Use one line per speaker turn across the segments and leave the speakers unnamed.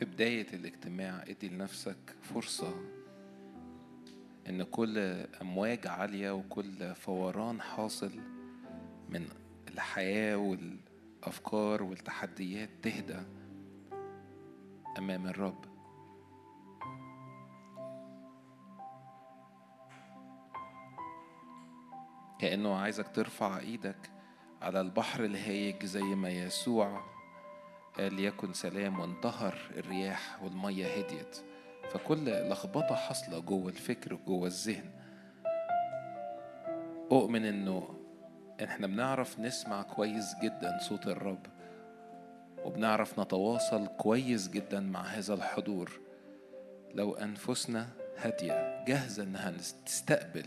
في بداية الاجتماع ادي لنفسك فرصة إن كل أمواج عالية وكل فوران حاصل من الحياة والأفكار والتحديات تهدى أمام الرب. كأنه عايزك ترفع إيدك على البحر الهايج زي ما يسوع قال يكن سلام وانتهر الرياح والمية هديت. فكل لخبطة حاصلة جوه الفكر وجوه الذهن. أؤمن إنه إحنا بنعرف نسمع كويس جدا صوت الرب. وبنعرف نتواصل كويس جدا مع هذا الحضور. لو أنفسنا هادية جاهزة إنها تستقبل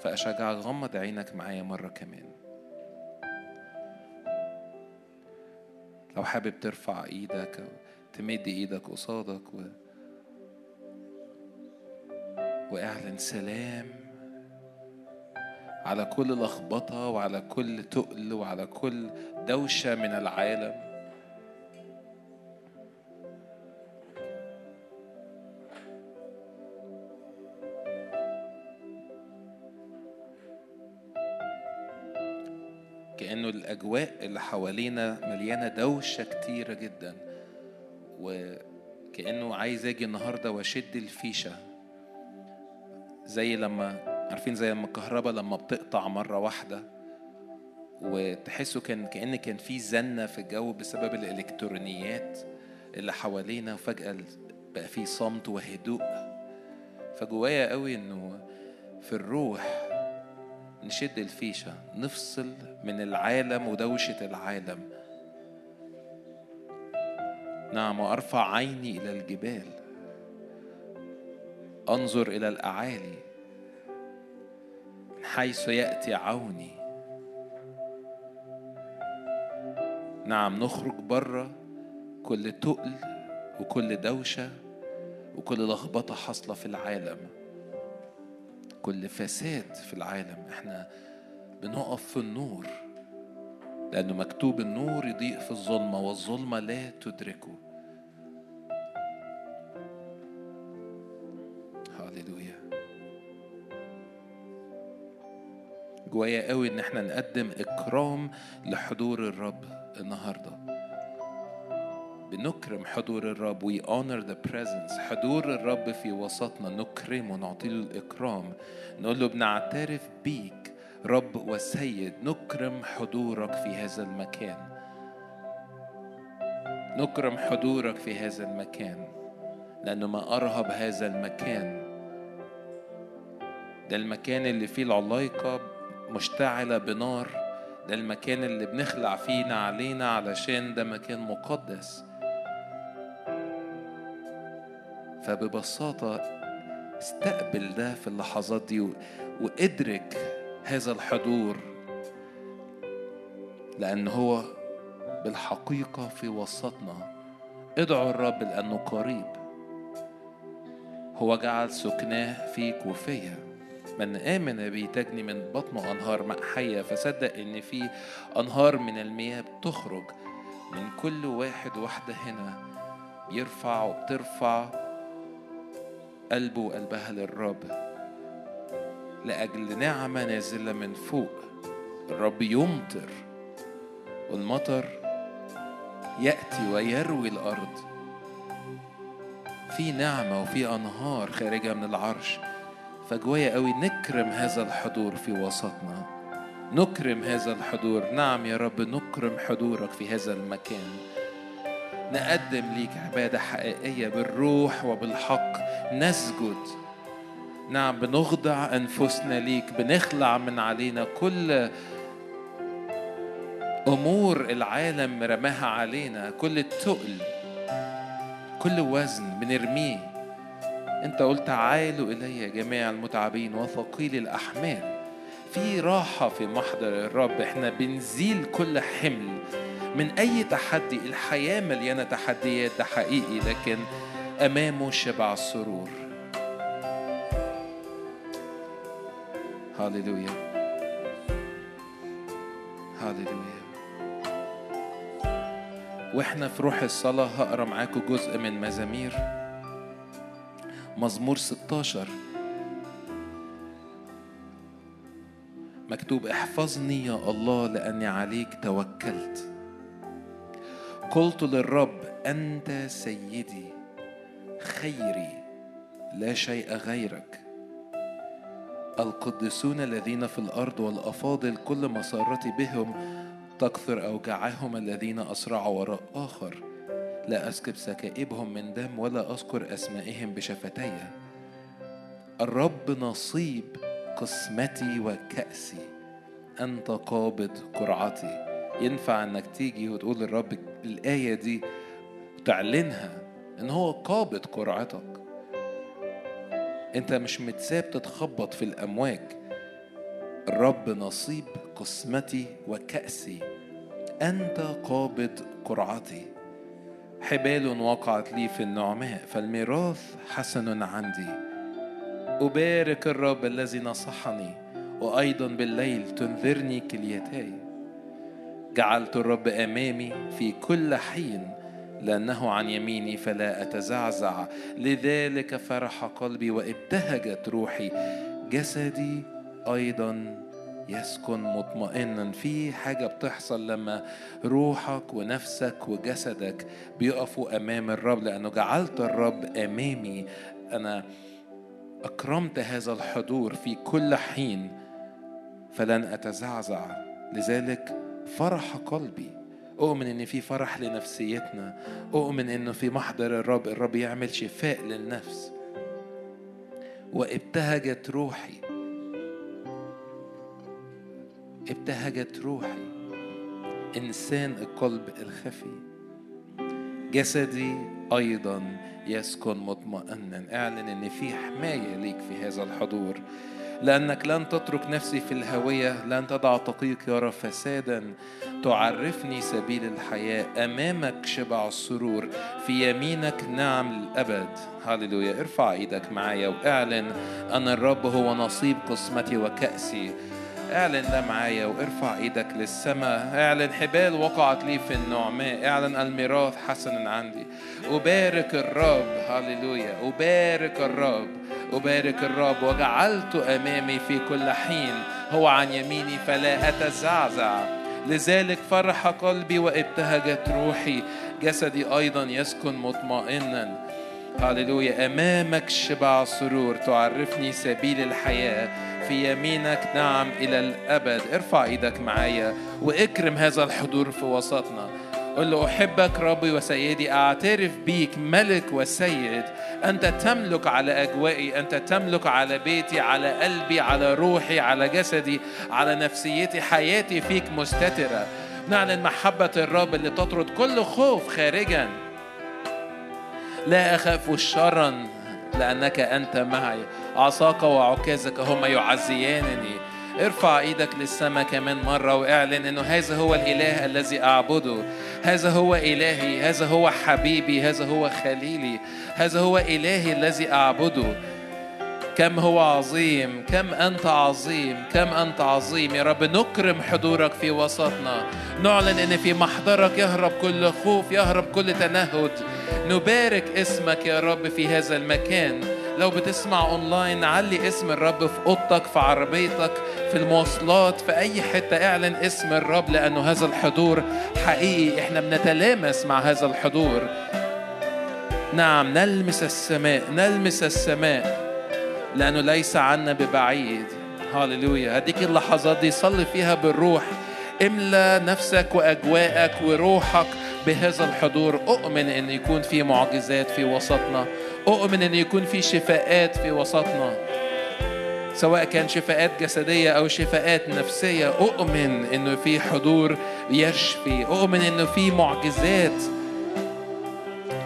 فأشجعك غمض عينك معايا مرة كمان. لو حابب ترفع إيدك أو تمد إيدك قصادك و... وإعلن سلام على كل لخبطة وعلى كل تقل وعلى كل دوشة من العالم. الأجواء اللي حوالينا مليانة دوشة كتيرة جدا وكأنه عايز أجي النهاردة وأشد الفيشة. زي لما عارفين زي لما الكهرباء لما بتقطع مرة واحدة وتحسوا كان كأن كان في زنة في الجو بسبب الإلكترونيات اللي حوالينا وفجأة بقى في صمت وهدوء. فجوايا قوي إنه في الروح نشد الفيشة نفصل من العالم ودوشة العالم. نعم وأرفع عيني إلى الجبال. أنظر إلى الأعالي من حيث يأتي عوني. نعم نخرج بره كل تقل وكل دوشة وكل لخبطة حاصلة في العالم. كل فساد في العالم. إحنا بنقف في النور لأنه مكتوب النور يضيء في الظلمة والظلمة لا تدركه. هاليلويا جوايا قوي إن إحنا نقدم إكرام لحضور الرب النهارده. بنكرم حضور الرب. We honor the presence. حضور الرب في وسطنا. نكرمه نعطي له الإكرام. نقول له بنعترف بيك رب وسيد. نكرم حضورك في هذا المكان. نكرم حضورك في هذا المكان. لأنه ما أرهب هذا المكان. ده المكان اللي فيه العلايقة مشتعلة بنار. ده المكان اللي بنخلع فيه علينا علشان ده مكان مقدس. فببساطة استقبل ده في اللحظات دي وادرك هذا الحضور لأن هو بالحقيقة في وسطنا. ادعوا الرب لأنه قريب. هو جعل سكناه فيك وفيا من آمن بي تجني من بطنه أنهار ماء حية فصدق إن في أنهار من المياه بتخرج من كل واحد واحدة هنا بيرفع وبترفع. قلبه وقلبها للرب. لأجل نعمة نازلة من فوق الرب يمطر والمطر يأتي ويروي الأرض. في نعمة وفي أنهار خارجة من العرش. فجوايا قوي نكرم هذا الحضور في وسطنا. نكرم هذا الحضور. نعم يا رب نكرم حضورك في هذا المكان. نقدم ليك عبادة حقيقية بالروح وبالحق. نسجد. نعم بنخضع أنفسنا ليك بنخلع من علينا كل أمور العالم رماها علينا كل التقل كل وزن بنرميه. أنت قلت تعالوا إلي جميع المتعبين وثقيل الأحمال. في راحة في محضر الرب إحنا بنزيل كل حمل. من أي تحدي الحياة مليانة تحديات ده حقيقي لكن أمامه شبع السرور هاليلويا هاليلويا وإحنا في روح الصلاة هقرأ معاكم جزء من مزامير. مزمور 16 مكتوب احفظني يا الله لأني عليك توكلت. قلت للرب أنت سيدي خيري لا شيء غيرك. القديسون الذين في الأرض والأفاضل كل مسارتي بهم تكثر أوجاعهم الذين أسرعوا وراء آخر. لا أسكب سكائبهم من دم ولا أذكر أسمائهم بشفتي. الرب نصيب قسمتي وكأسي. أنت قابض قرعتي. ينفع إنك تيجي وتقول للرب الآية دي وتعلنها إن هو قابض قرعتك. أنت مش متساب تتخبط في الأمواج. الرب نصيب قسمتي وكأسي. أنت قابض قرعتي. حبال وقعت لي في النعماء فالميراث حسن عندي. أبارك الرب الذي نصحني وأيضا بالليل تنذرني كليتاي. جعلت الرب أمامي في كل حين لأنه عن يميني فلا أتزعزع. لذلك فرح قلبي وابتهجت روحي. جسدي أيضا يسكن مطمئنا. في حاجة بتحصل لما روحك ونفسك وجسدك بيقفوا أمام الرب لأنه جعلت الرب أمامي. أنا أكرمت هذا الحضور في كل حين فلن أتزعزع. لذلك فرح قلبي. أؤمن إن في فرح لنفسيتنا. أؤمن إنه في محضر الرب. الرب يعمل شفاء للنفس. وابتهجت روحي. ابتهجت روحي. إنسان القلب الخفي. جسدي أيضا يسكن مطمئنا. اعلن إن في حماية ليك في هذا الحضور. لأنك لن تترك نفسي في الهوية لن تضع دقيق يرى فسادا. تعرفني سبيل الحياة أمامك شبع السرور في يمينك نعم للأبد هللويا. ارفع إيدك معايا وأعلن أن الرب هو نصيب قسمتي وكأسي. أعلن ده معايا وارفع إيدك للسماء. أعلن حبال وقعت لي في النعماء. أعلن الميراث حسن عندي. أبارك الرب. هللويا. أبارك الرب. أبارك الرب وجعلت أمامي في كل حين. هو عن يميني فلا أتزعزع. لذلك فرح قلبي وابتهجت روحي. جسدي أيضا يسكن مطمئنا. هللويا. أمامك شبع سرور. تعرفني سبيل الحياة. في يمينك نعم إلى الأبد. ارفع إيدك معايا وأكرم هذا الحضور في وسطنا. قل له أحبك ربي وسيدي أعترف بيك ملك وسيد. أنت تملك على أجوائي أنت تملك على بيتي على قلبي على روحي على جسدي على نفسيتي. حياتي فيك مستترة. نعلن محبة الرب اللي تطرد كل خوف خارجا. لا أخاف شرا لأنك أنت معي. عصاك وعكازك هما يعزيانني. ارفع إيدك للسماء كمان مرة واعلن انه هذا هو الإله الذي أعبده. هذا هو إلهي هذا هو حبيبي هذا هو خليلي. هذا هو إلهي الذي أعبده. كم هو عظيم كم أنت عظيم كم أنت عظيم. يا رب نكرم حضورك في وسطنا. نعلن أن في محضرك يهرب كل خوف يهرب كل تنهد. نبارك اسمك يا رب في هذا المكان. لو بتسمع اونلاين علي اسم الرب في أوضتك في عربيتك في المواصلات في أي حتة اعلن اسم الرب لأنه هذا الحضور حقيقي. إحنا بنتلامس مع هذا الحضور. نعم نلمس السماء نلمس السماء لأنه ليس عنا ببعيد. هاللويا هديك اللحظات دي صلي فيها بالروح. املى نفسك وأجواءك وروحك بهذا الحضور. أؤمن إن يكون في معجزات في وسطنا. أؤمن أن يكون في شفاءات في وسطنا. سواء كان شفاءات جسدية أو شفاءات نفسية أؤمن إنه في حضور يشفي أؤمن إنه في معجزات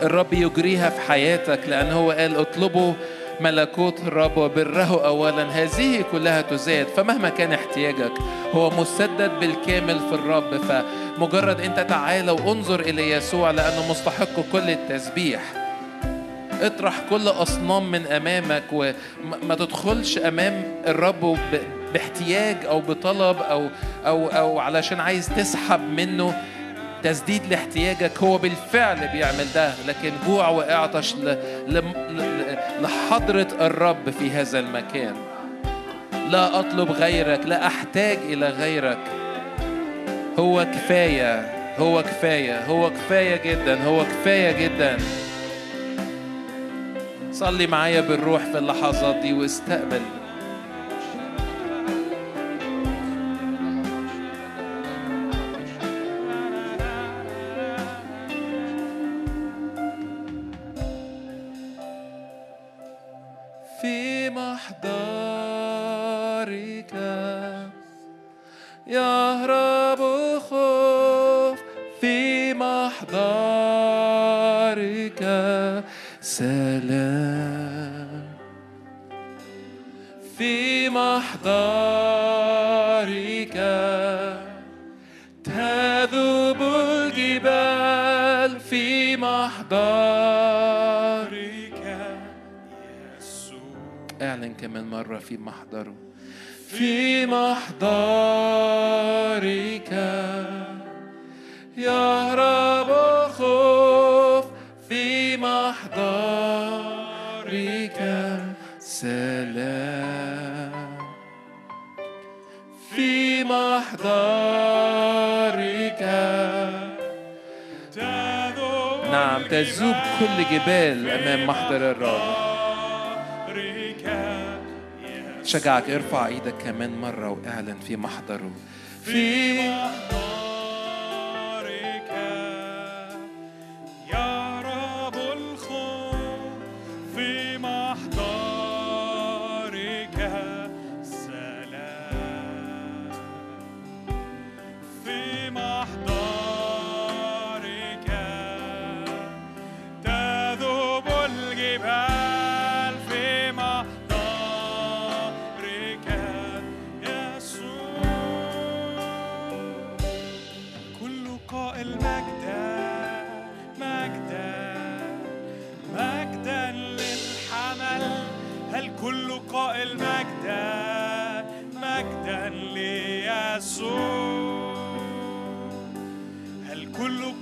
الرب يجريها في حياتك لأن هو قال اطلبوا ملكوت الرب وبره أولا هذه كلها تزاد. فمهما كان احتياجك هو مسدد بالكامل في الرب. فمجرد أنت تعالى وانظر إلى يسوع لأنه مستحق كل التسبيح. اطرح كل أصنام من أمامك وما تدخلش أمام الرب باحتياج أو بطلب أو أو أو علشان عايز تسحب منه تسديد لاحتياجك. هو بالفعل بيعمل ده لكن جوع ل- لحضرة الرب في هذا المكان. لا أطلب غيرك لا أحتاج إلى غيرك. هو كفاية هو كفاية هو كفاية جدا هو كفاية جدا. صلي معايا بالروح في اللحظات دي واستقبل. في محضره. في محضرك يهرب خوف في محضرك سلام. في محضرك نعم تذوب كل جبال أمام محضر الرب. شجعك ارفع إيدك كمان مرة وأعلن في محضره. في
محضرك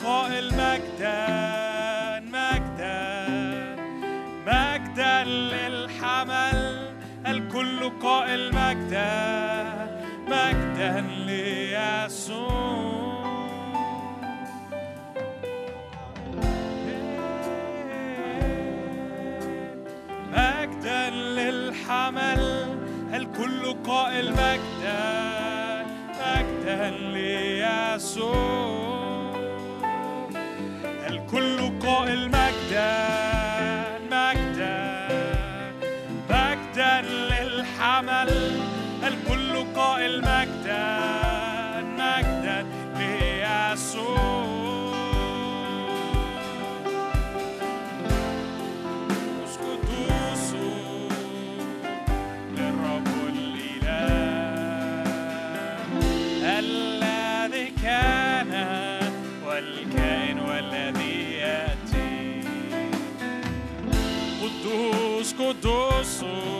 هل كل قائل مجدا مجدا مجدا للحمل هل كل قائل مجدا مجدا ليسوع. مجدا للحمل الكل قائل مجدا مجدا ليسوع. الكل قائل مجدا مجدا. مجدا للحمل الكل قائل مجدا مجدا ليسوع. قدوس للرب الإله الذي كان والكائن والذي Jesus conosco.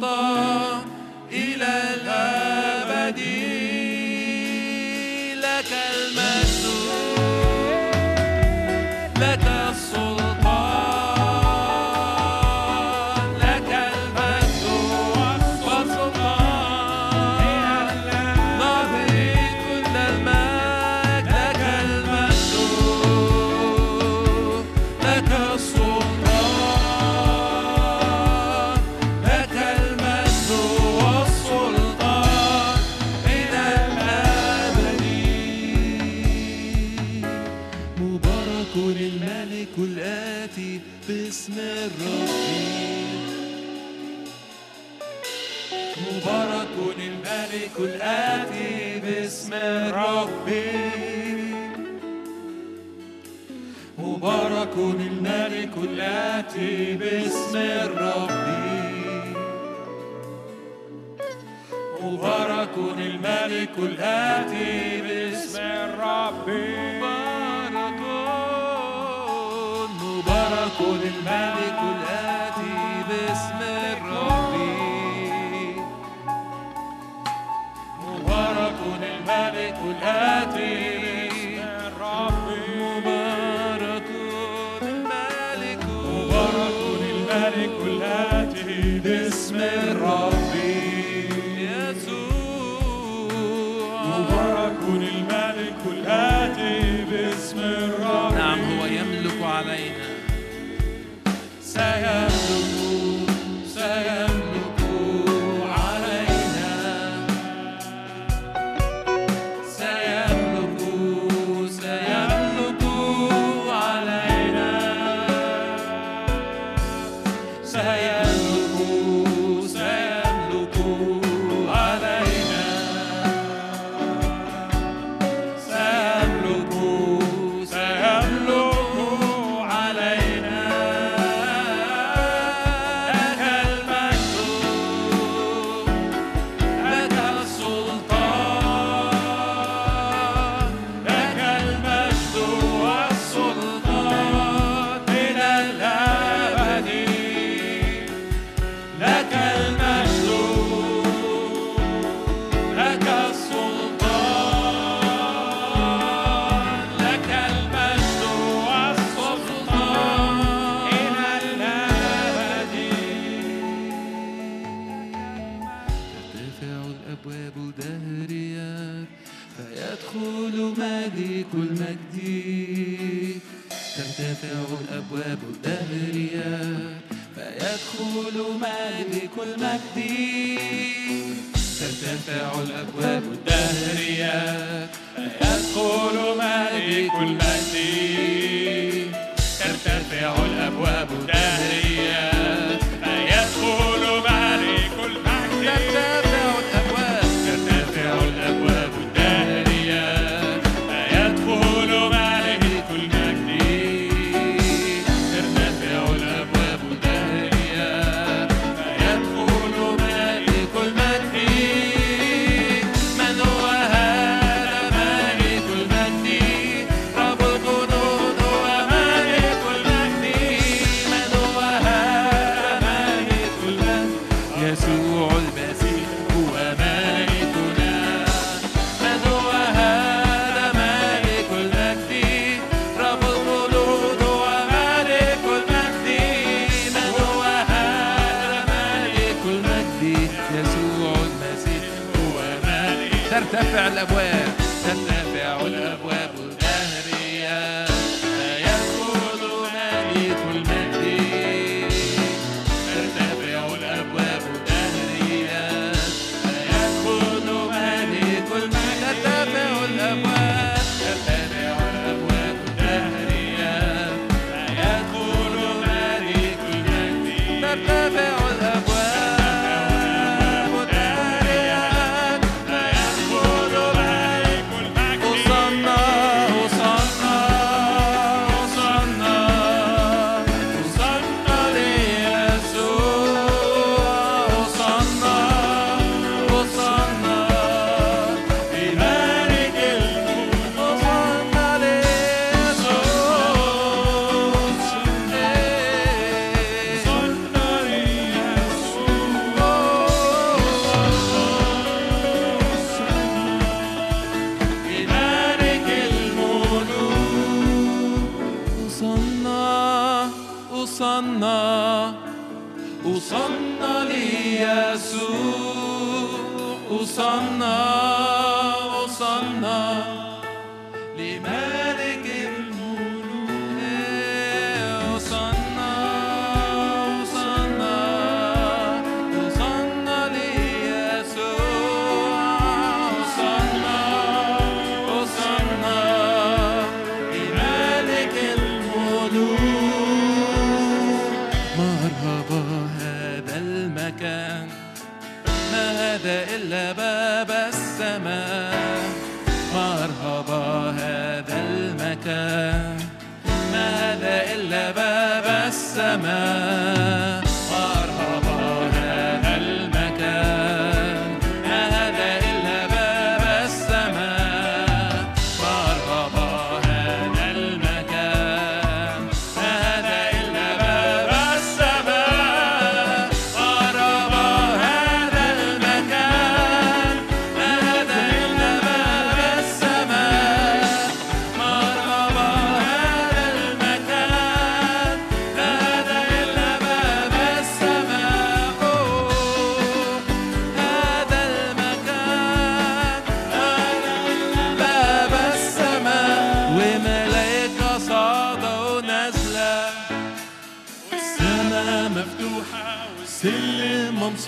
the كل
آتي باسم ربي. مبارك الملك الآتي باسم ربي. مبارك الملك الآتي باسم الرب مبارك مبارك الملك الآتي باسم الآتي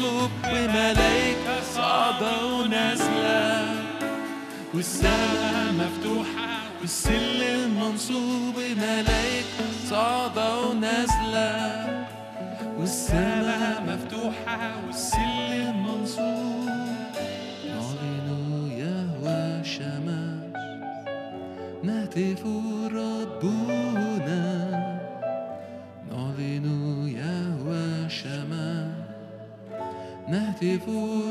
والسلم منصوب وملائكة صعدوا نازلة والسماء مفتوحة والسلم منصوب وملائكة صعدوا نازلة والسماء مفتوحة والسلم منصوب. نعلن يهوى شمس نهتف ربنا. نهتف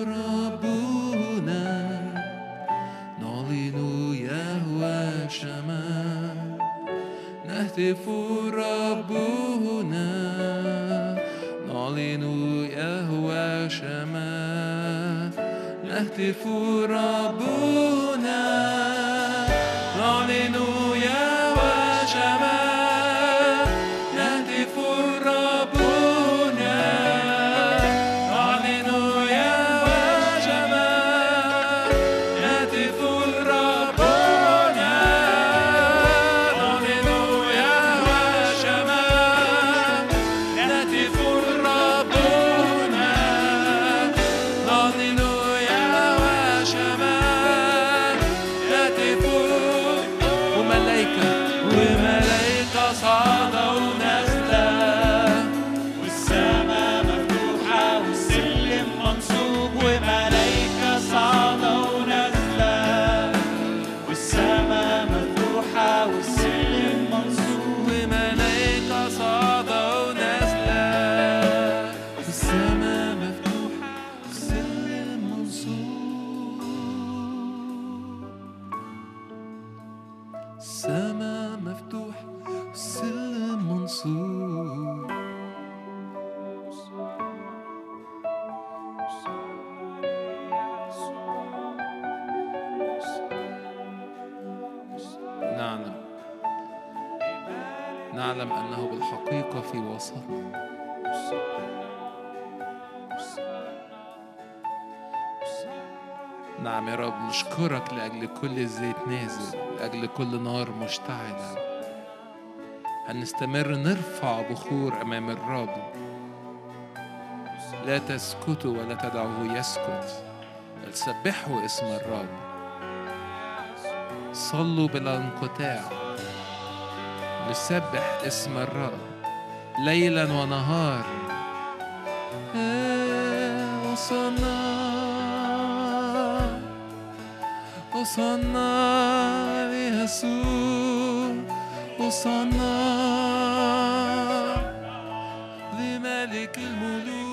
ربنا نعلن يهوى شمس نهتف ربنا نعلن يهوى شمس نهتف ربنا. لأجل كل زيت نازل لأجل كل نار مشتعلة. هنستمر نرفع بخور أمام الرب. لا تسكتوا ولا تدعوه يسكت. بل سبحوا اسم الرب. صلوا بلا انقطاع نسبح اسم الرب. ليلا ونهار. إيه، وصلنا وصلنا ليسوع وصلنا لملك الملوك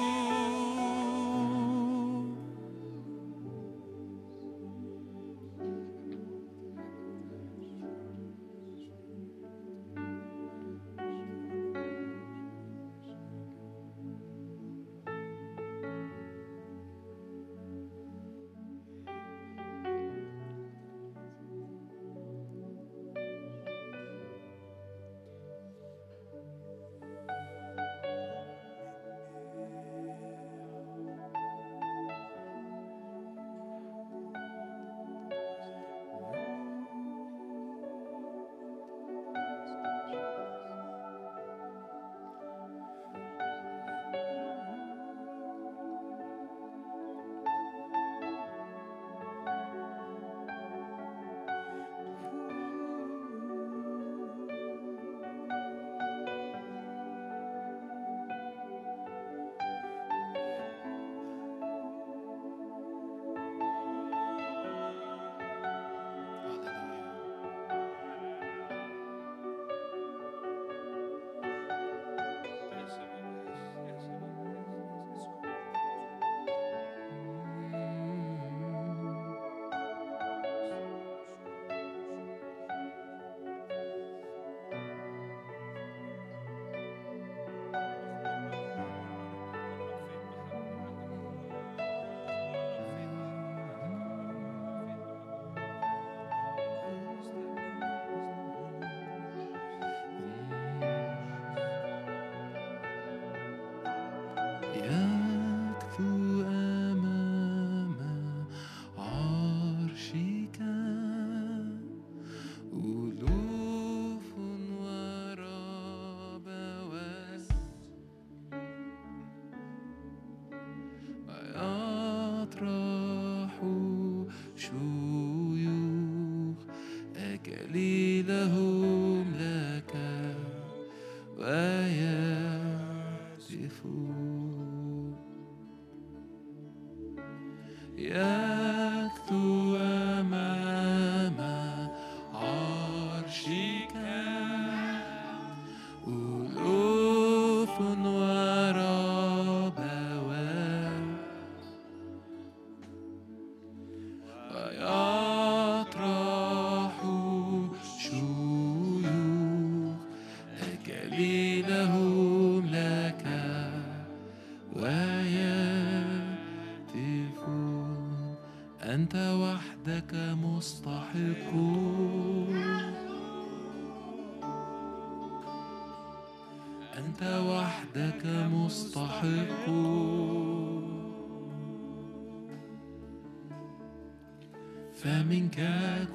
منك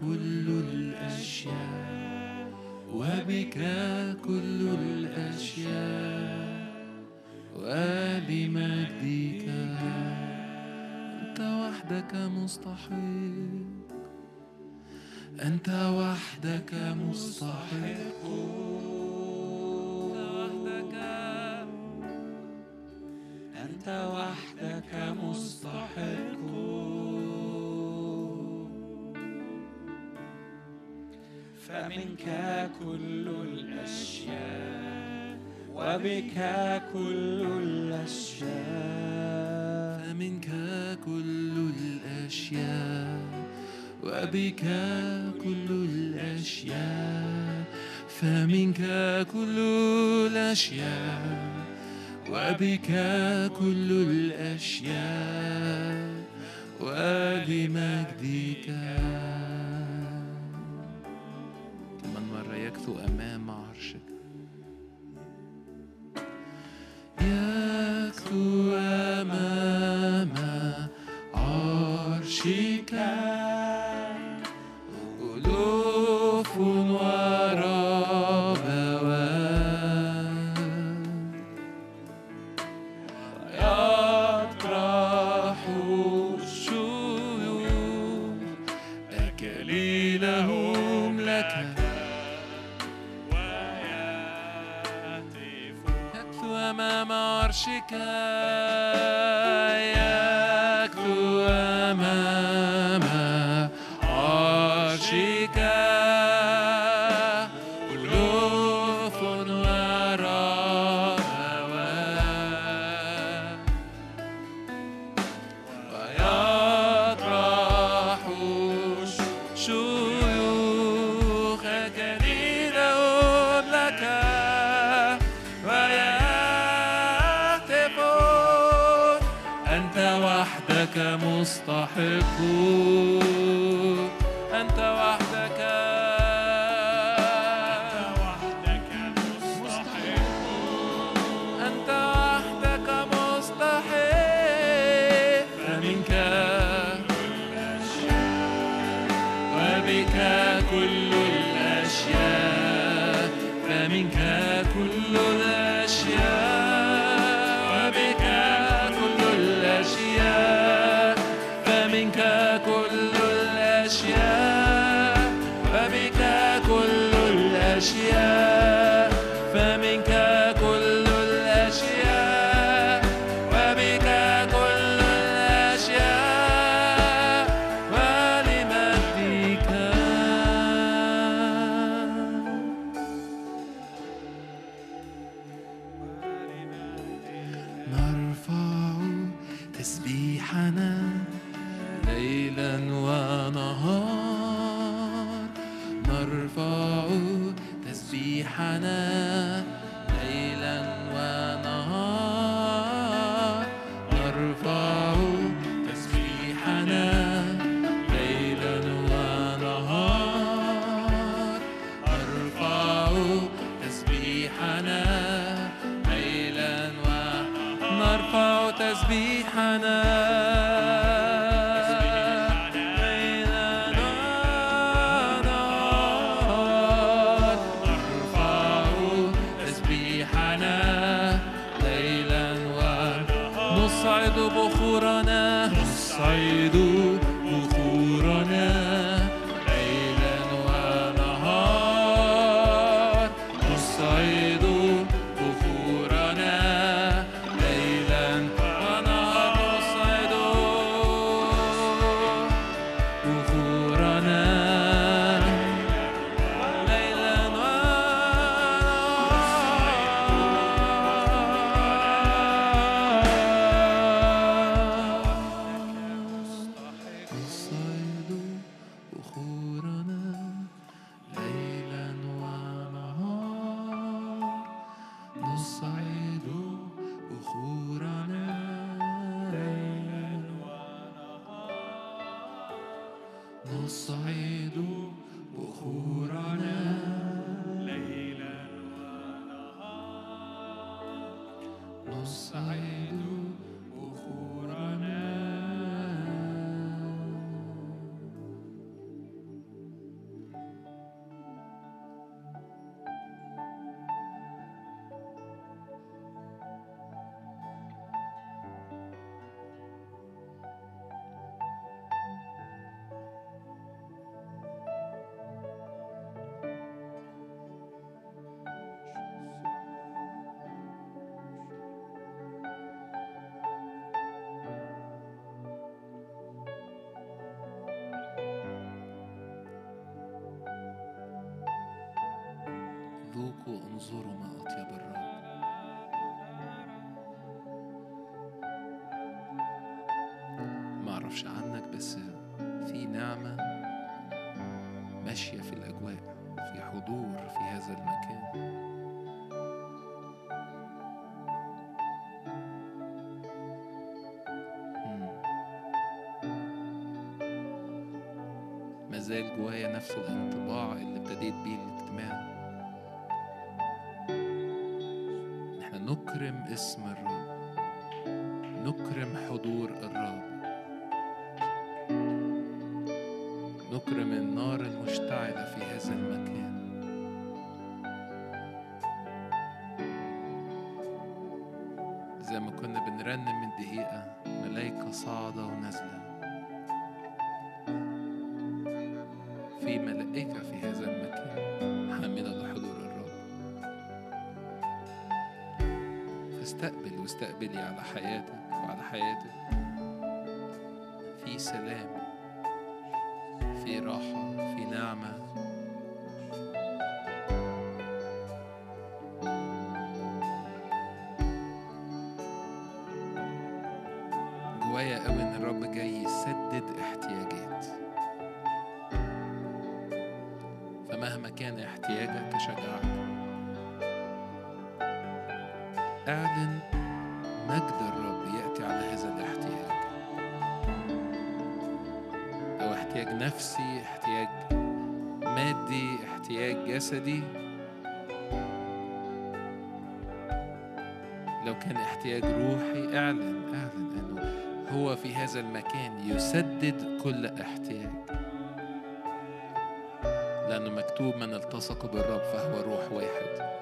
كل الأشياء وبك كل الأشياء وبمجدك أنت وحدك
مستحيل. فمنك كل الأشياء وبك كل الأشياء.
فمنك كل الأشياء وبك كل الأشياء. فمنك كل الأشياء وبك كل الأشياء. ولمجدك البحر يكثو أمام عرشك. يكثو أمام Uh, زال جوايا نفس الانطباع اللي ابتديت بيه الاجتماع. ان إحنا نكرم اسم الرب. نكرم حضور الرب. نكرم النار المشتعلة في هذا المكان. دي. لو كان احتياج روحي اعلن اعلن أنه هو في هذا المكان يسدد كل احتياج. لأنه مكتوب من التصق بالرب فهو روح واحد.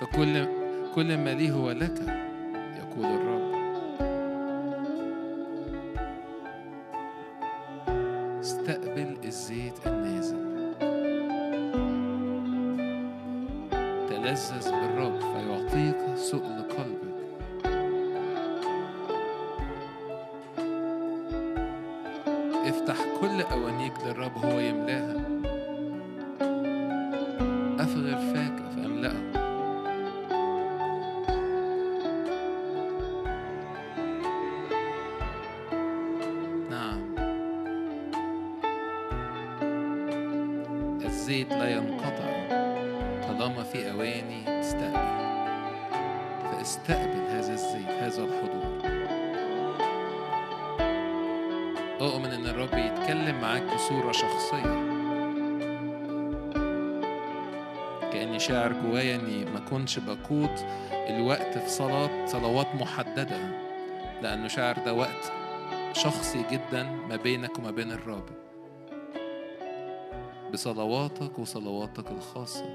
فكل كل ما لي هو لك يقول الرب. بقود الوقت في صلاة صلوات محددة لأنه شاعر ده وقت شخصي جدا ما بينك وما بين الرب. بصلواتك وصلواتك الخاصة.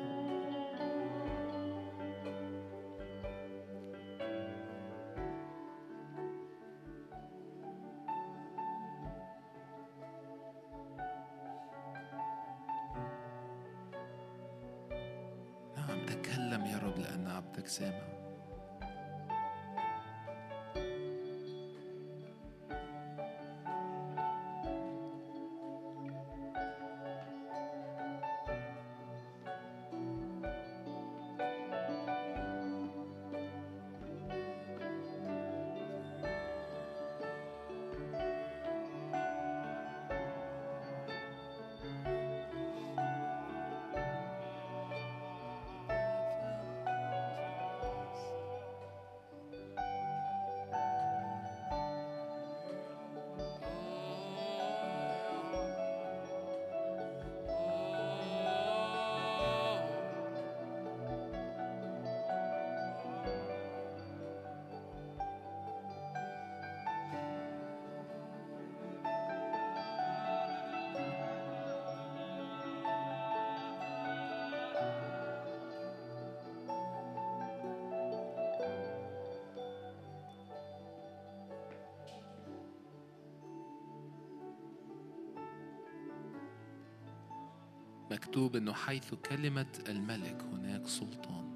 مكتوب إنه حيث كلمة الملك هناك سلطان.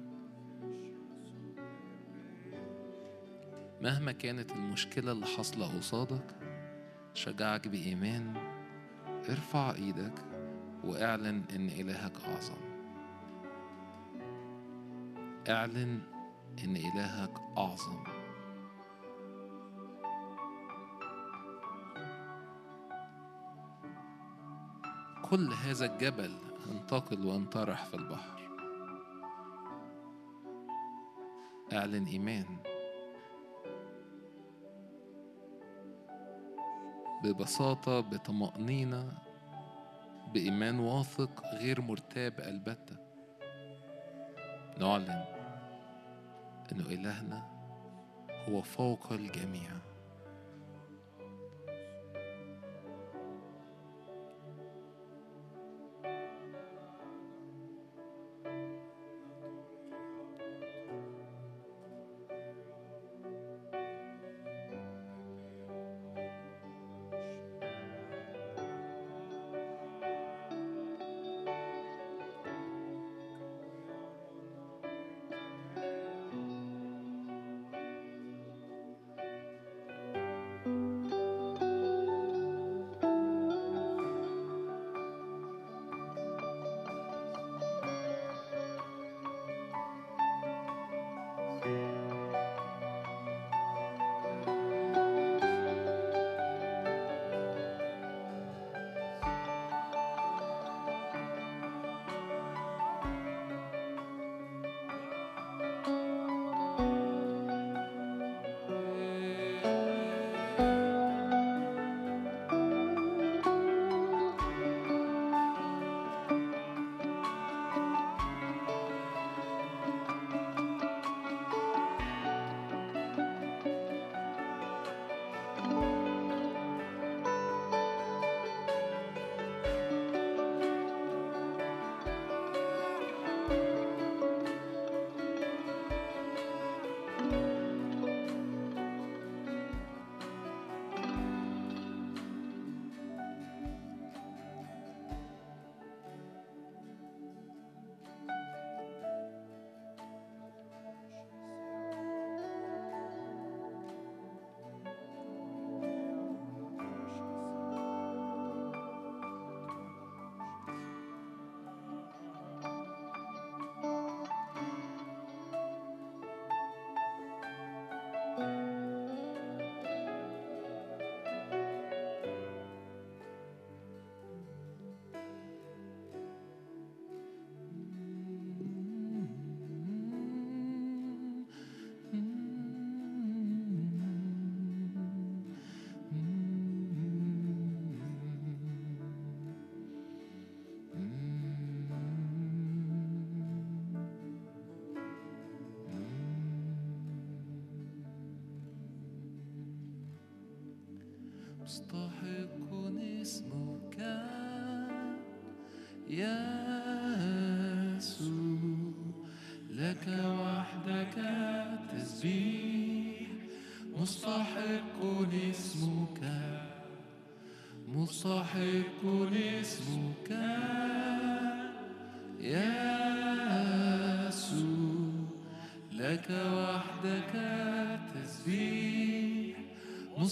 مهما كانت المشكلة اللي حاصلة قصادك شجعك بإيمان ارفع إيدك وأعلن إن إلهك أعظم. أعلن إن إلهك أعظم. كل هذا الجبل انتقل وانطرح في البحر. أعلن إيمان. ببساطة بطمأنينة بإيمان واثق غير مرتاب البتة. نعلن إنه إلهنا هو فوق الجميع.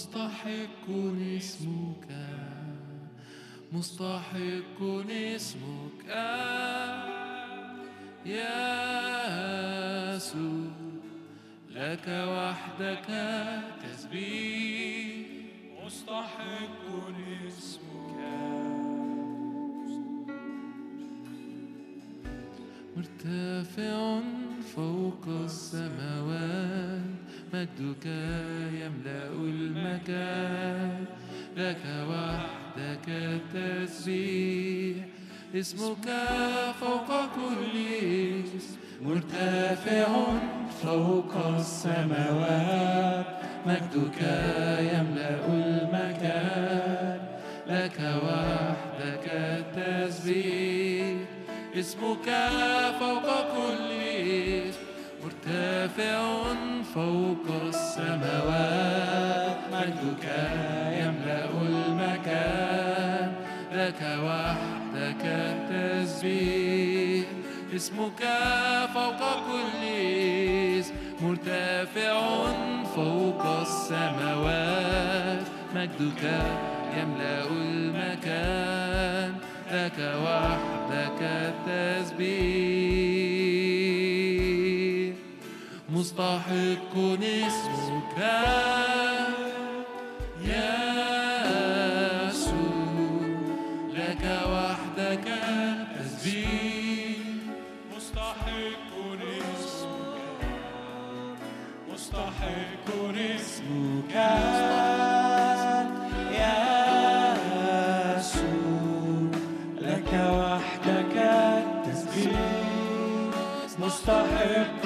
مستحق اسمك مستحق اسمك. يسوع لك وحدك تسبيح. مستحق اسمك. مرتفع فوق السماوات. مجدك يملأ المكان لك وحدك التسبيح. اسمك فوق كل اسم مرتفع فوق السماوات. مجدك يملأ المكان لك وحدك التسبيح. اسمك فوق كل مرتفع فوق السماوات مجدك يملأ المكان. لك وحدك التسبيح اسمك فوق كل اسم. مرتفع فوق السماوات مجدك يملأ المكان. لك وحدك التسبيح. مستحق اسمك يسوع لك وحدك التسبيح
مستحق اسمك. مستحق اسمك يا لك وحدك التسبيح مستحق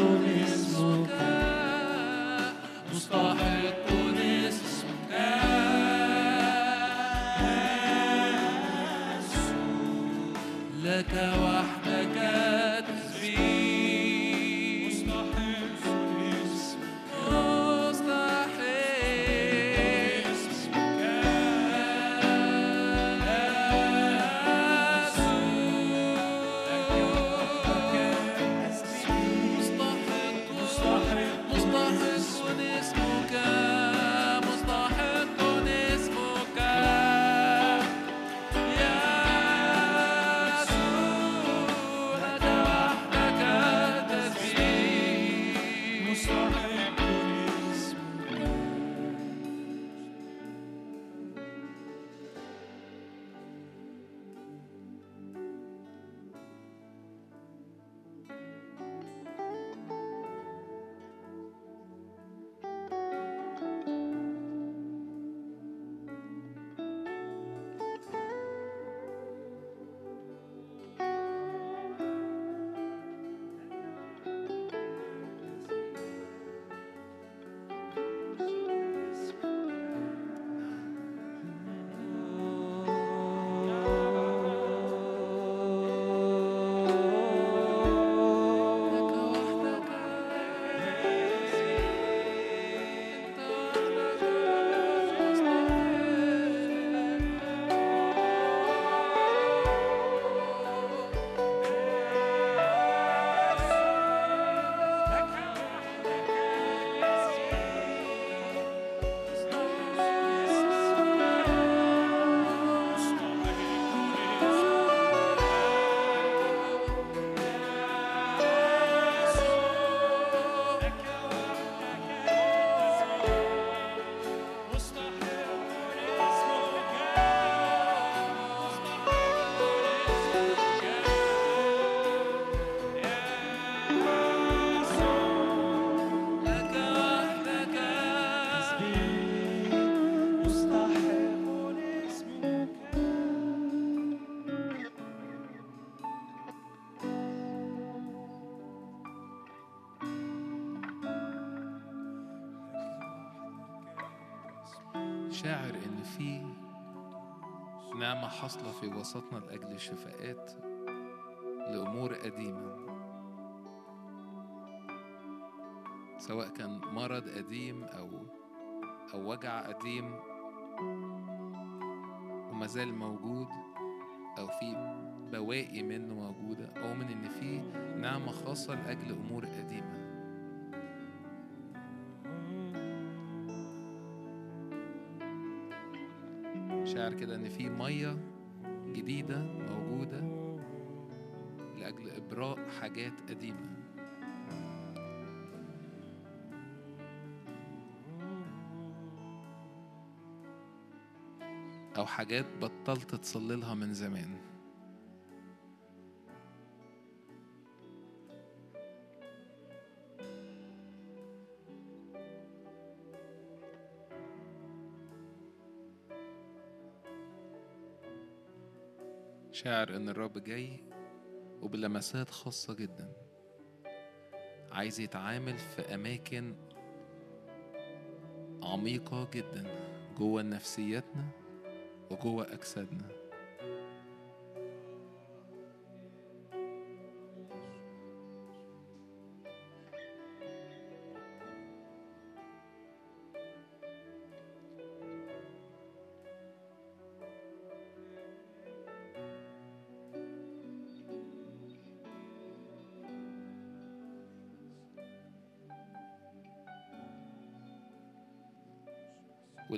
نعمة حاصلة في وسطنا لأجل شفاءات لأمور قديمة. سواء كان مرض قديم أو أو وجع قديم وما زال موجود أو في بواقي منه موجودة أؤمن إن في نعمة خاصة لأجل أمور قديمة. كده إن في مية جديدة موجودة لأجل إبراء حاجات قديمة. أو حاجات بطلت تصلي لها من زمان. شاعر إن الرب جاي وبلمسات خاصة جدا. عايز يتعامل في أماكن عميقة جدا جوه نفسياتنا وجوه أجسادنا.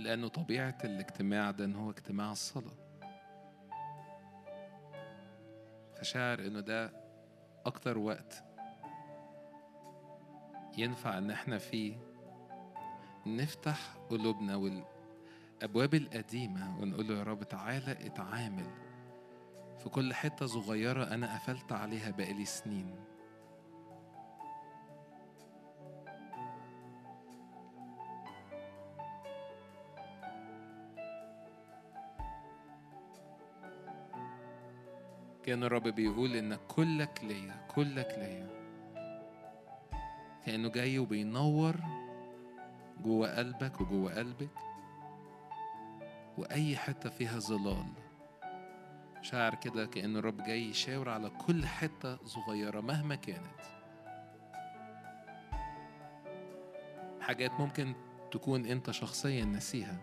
ولأنه طبيعة الاجتماع ده إن هو اجتماع الصلاة. فشاعر إنه ده أكتر وقت ينفع إن إحنا فيه نفتح قلوبنا والأبواب القديمة ونقول له يا رب تعالى اتعامل في كل حتة صغيرة أنا قفلت عليها بقالي سنين. كان الرب بيقول إن كلك ليا كلك ليا. كأنه جاي وبينور جوه قلبك وجوه قلبك وأي حتة فيها ظلال. شاعر كده كأن الرب جاي يشاور على كل حتة صغيرة مهما كانت. حاجات ممكن تكون أنت شخصيا نسيها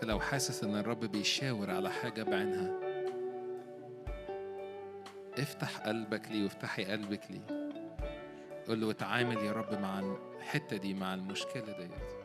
فلو حاسس إن الرب بيشاور على حاجة بعينها. افتح قلبك ليه وافتحي قلبك ليه قول له اتعامل يا رب مع الحتة دي مع المشكلة ديت.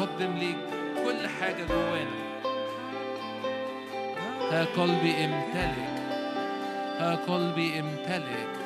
بقدم ليك كل حاجة جوانا. ها قلبي امتلك ها قلبي امتلك.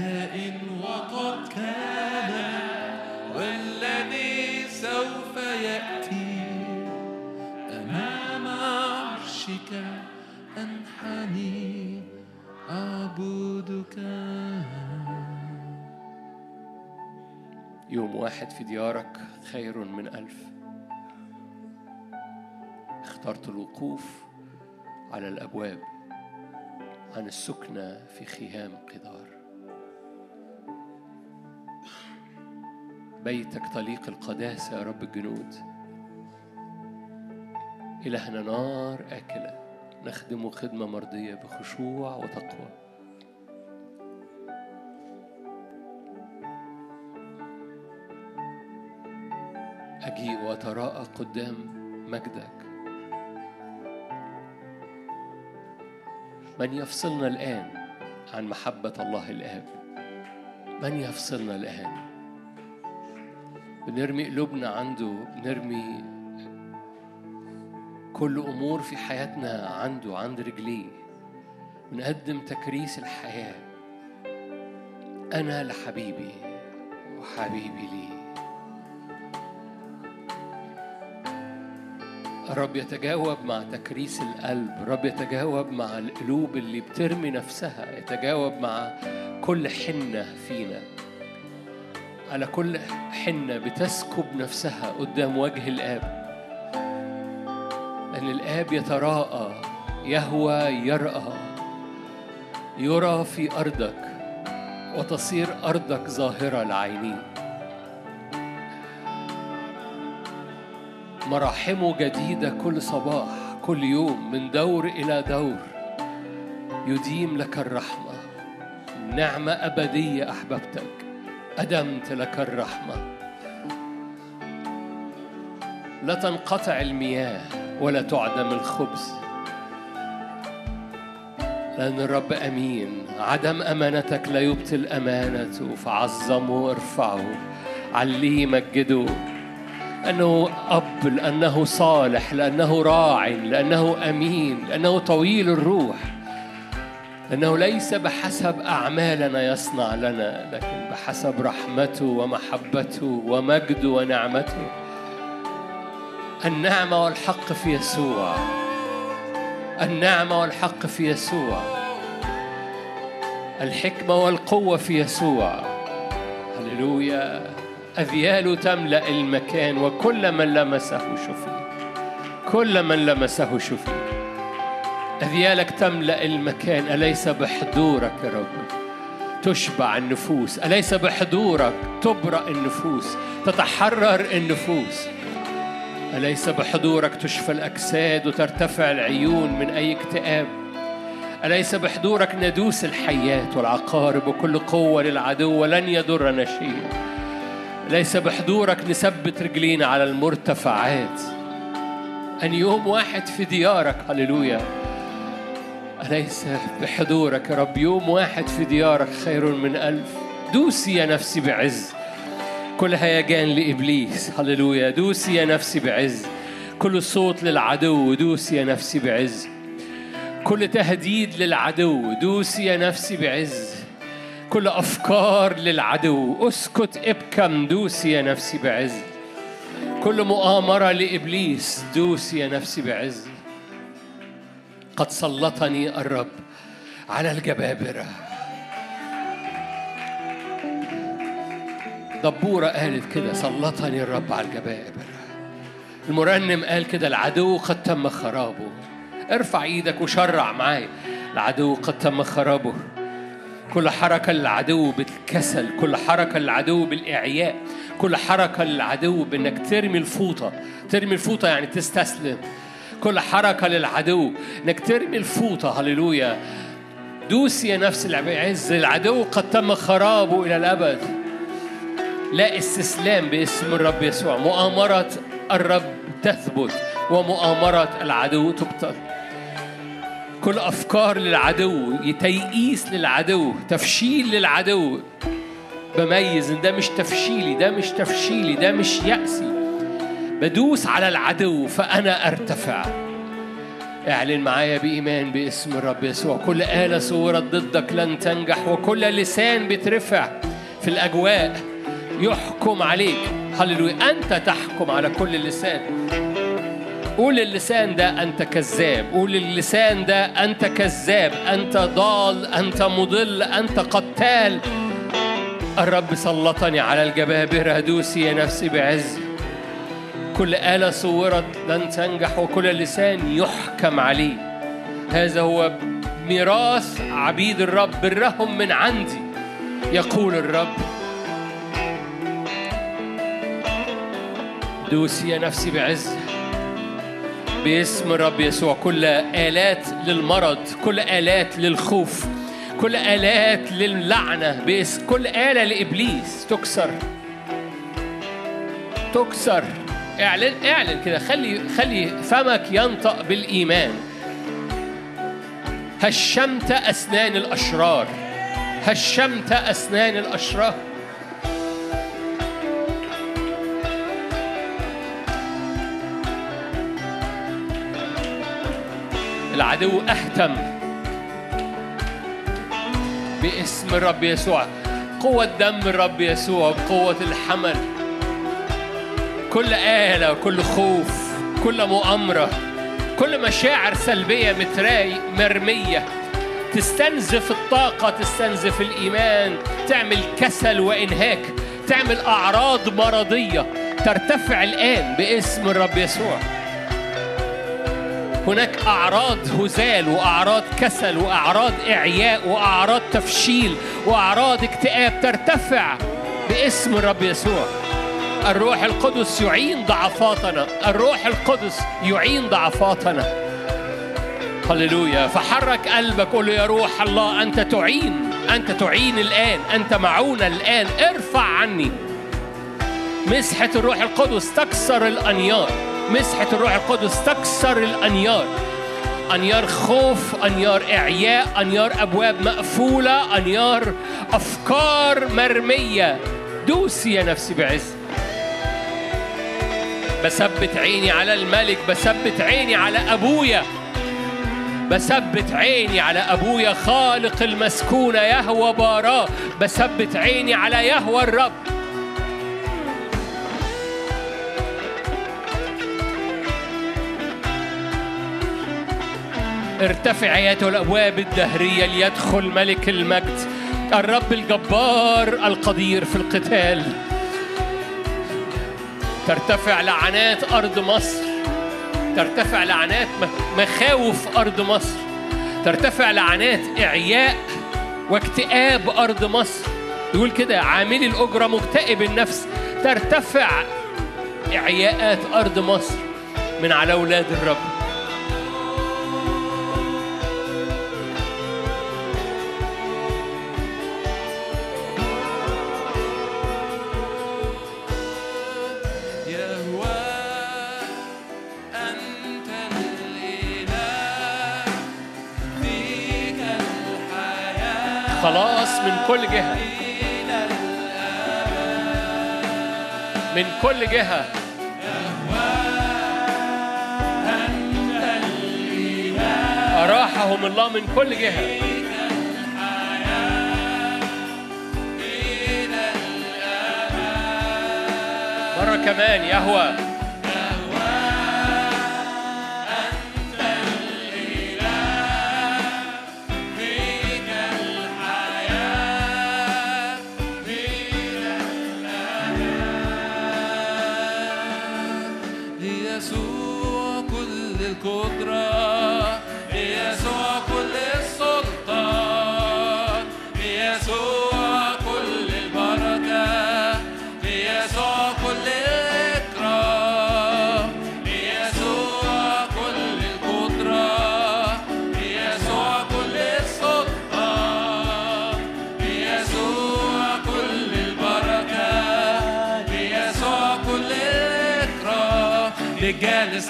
الكائن وقد كان والذي سوف يأتي. أمام عرشك أنحني أعبدك.
يوم واحد في ديارك خير من ألف. اخترت الوقوف على الأبواب عن السكنة في خيام قدار. بيتك طليق القداسة يا رب الجنود. إلهنا نار آكلة نخدمه خدمة مرضية بخشوع وتقوى. أجيء وأتراءى قدام مجدك. من يفصلنا الآن عن محبة الله الآب؟ من يفصلنا الآن؟ بنرمي قلوبنا عنده بنرمي كل أمور في حياتنا عنده عند رجليه. بنقدم تكريس الحياة. أنا لحبيبي وحبيبي لي. رب يتجاوب مع تكريس القلب رب يتجاوب مع القلوب اللي بترمي نفسها يتجاوب مع كل حنة فينا. على كل حنة بتسكب نفسها قدام وجه الآب. لأن الآب يتراءى يهوى يرأى. يرى في أرضك وتصير أرضك ظاهرة لعينيه مراحمه جديدة كل صباح كل يوم من دور إلى دور. يديم لك الرحمة. نعمة أبدية أحببتك. أدمت لك الرحمة. لا تنقطع المياه ولا تعدم الخبز. لأن الرب أمين. عدم أمانتك لا يبطل أمانته فعظمه وارفعه عليه مجده. لأنه أب لأنه صالح لأنه راع لأنه أمين لأنه طويل الروح. لأنه ليس بحسب أعمالنا يصنع لنا لكن بحسب رحمته ومحبته ومجده ونعمته. النعمة والحق في يسوع. النعمة والحق في يسوع. الحكمة والقوة في يسوع. هللويا. أذياله تملأ المكان وكل من لمسه شفي كل من لمسه شفي أذيالك تملأ المكان أليس بحضورك يا رب؟ تشبع النفوس أليس بحضورك؟ تبرأ النفوس تتحرر النفوس. أليس بحضورك تشفى الأجساد وترتفع العيون من أي اكتئاب؟ أليس بحضورك ندوس الحيات والعقارب وكل قوة للعدو ولن يضرنا شيء ليس بحضورك نثبت رجلينا على المرتفعات؟ أن يوم واحد في ديارك هللويا. أليس بحضورك يا رب؟ يوم واحد في ديارك خير من ألف. دوسي يا نفسي بعز. كل هيجان لإبليس. هللويا. دوسي يا نفسي بعز. كل صوت للعدو دوسي يا نفسي بعز. كل تهديد للعدو دوسي يا نفسي بعز. كل أفكار للعدو أسكت ابكم دوسي يا نفسي بعز. كل مؤامرة لإبليس دوسي يا نفسي بعز. قد سلطني الرب على الجبابرة. دبورة قالت كده سلطني الرب على الجبابرة. المرنم قال كده العدو قد تم خرابه. ارفع إيدك وشرع معايا. العدو قد تم خرابه. كل حركة للعدو بالكسل كل حركة للعدو بالإعياء كل حركة للعدو بإنك ترمي الفوطة. ترمي الفوطة يعني تستسلم. كل حركة للعدو. إنك ترمي الفوطة هللويا. دوسي يا نفس العز العدو. قد تم خرابه إلى الأبد. لا استسلام باسم الرب يسوع. مؤامرة الرب تثبت ومؤامرة العدو تبطل. كل أفكار للعدو تيئيس للعدو تفشيل للعدو. بميز ده مش تفشيلي ده مش تفشيلي ده مش يأسي. بدوس على العدو فأنا أرتفع. اعلن معايا بإيمان باسم الرب يسوع. كل آلة صورت ضدك لن تنجح وكل لسان بيترفع في الأجواء يحكم عليك. هللويا. أنت تحكم على كل لسان قول اللسان ده أنت كذاب. قول اللسان ده أنت كذاب. أنت ضال أنت مضل أنت قتال. الرب سلطني على الجبابرة. دوسي يا نفسي بعز. كل آلة صورت لن تنجح وكل لسان يحكم عليه. هذا هو ميراث عبيد الرب برهم من عندي يقول الرب. دوسي يا نفسي بعز باسم الرب يسوع. كل آلات للمرض كل آلات للخوف كل آلات للعنة باسم كل آلة لإبليس تكسر. تكسر. اعلن اعلن كده. خلي خلي فمك ينطق بالإيمان. هشمت أسنان الأشرار. هشمت أسنان الأشرار. العدو أهتم باسم الرب يسوع. قوة دم الرب يسوع بقوة الحمل. كل آلة كل خوف كل مؤامرة كل مشاعر سلبية متراي مرمية. تستنزف الطاقة تستنزف الإيمان تعمل كسل وإنهاك تعمل أعراض مرضية. ترتفع الآن باسم الرب يسوع. هناك أعراض هزال وأعراض كسل وأعراض إعياء وأعراض تفشيل وأعراض اكتئاب ترتفع باسم الرب يسوع. الروح القدس يعين ضعفاتنا. الروح القدس يعين ضعفاتنا. هللويا. فحرك قلبك. قول له يا روح الله أنت تعين. أنت تعين الآن. أنت معونا الآن. ارفع عني. مسحة الروح القدس تكسر الأنيار. مسحة الروح القدس تكسر الأنيار. أنيار خوف أنيار إعياء أنيار أبواب مقفولة أنيار أفكار مرمية. دوسي يا نفسي بعز. بثبت عيني على الملك بثبت عيني على أبويا. بثبت عيني على أبويا خالق المسكونة يهوى باراه بثبت عيني على يهوى الرب. ارتفع ايتها الأبواب الدهرية ليدخل ملك المجد. الرب الجبار القدير في القتال. ترتفع لعنات أرض مصر. ترتفع لعنات مخاوف أرض مصر. ترتفع لعنات إعياء واكتئاب أرض مصر. يقول كده عاملي الأجرة مكتئب النفس. ترتفع إعياءات أرض مصر من على أولاد الرب. خلاص من كل
إلى
من كل
الإله
أراحهم الله من كل جهة. مرة كمان يهوى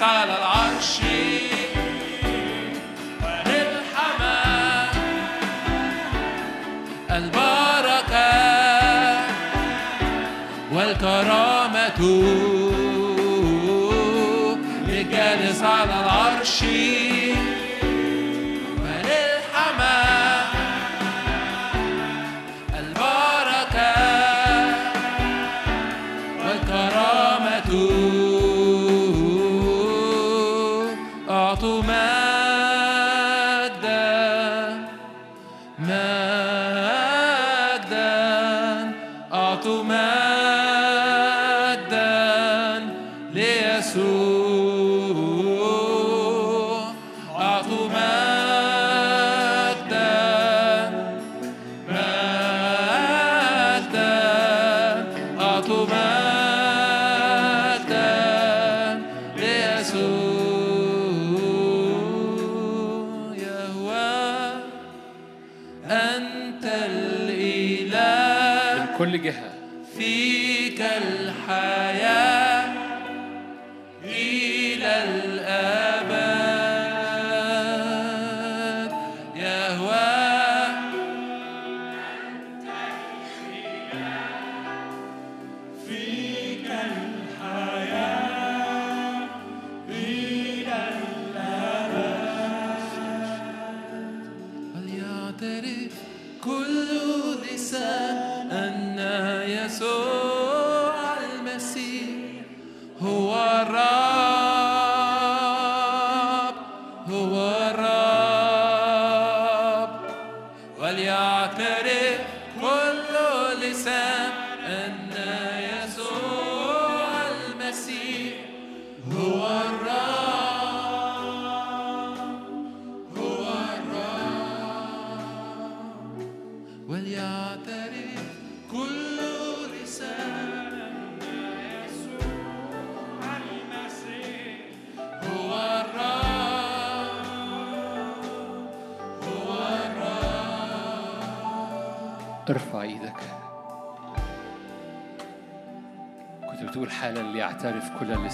على العرش. وللحمام البركة والكرامة.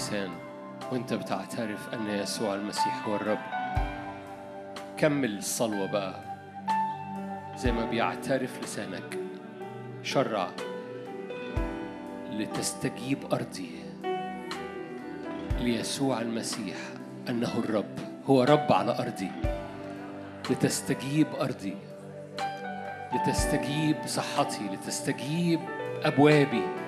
كل
لسان
وانت بتعترف أن يسوع المسيح هو الرب. كمل الصلوة بقى. زي ما بيعترف لسانك شرع لتستجيب أرضي ليسوع المسيح أنه الرب. هو رب على أرضي. لتستجيب أرضي. لتستجيب صحتي. لتستجيب أبوابي.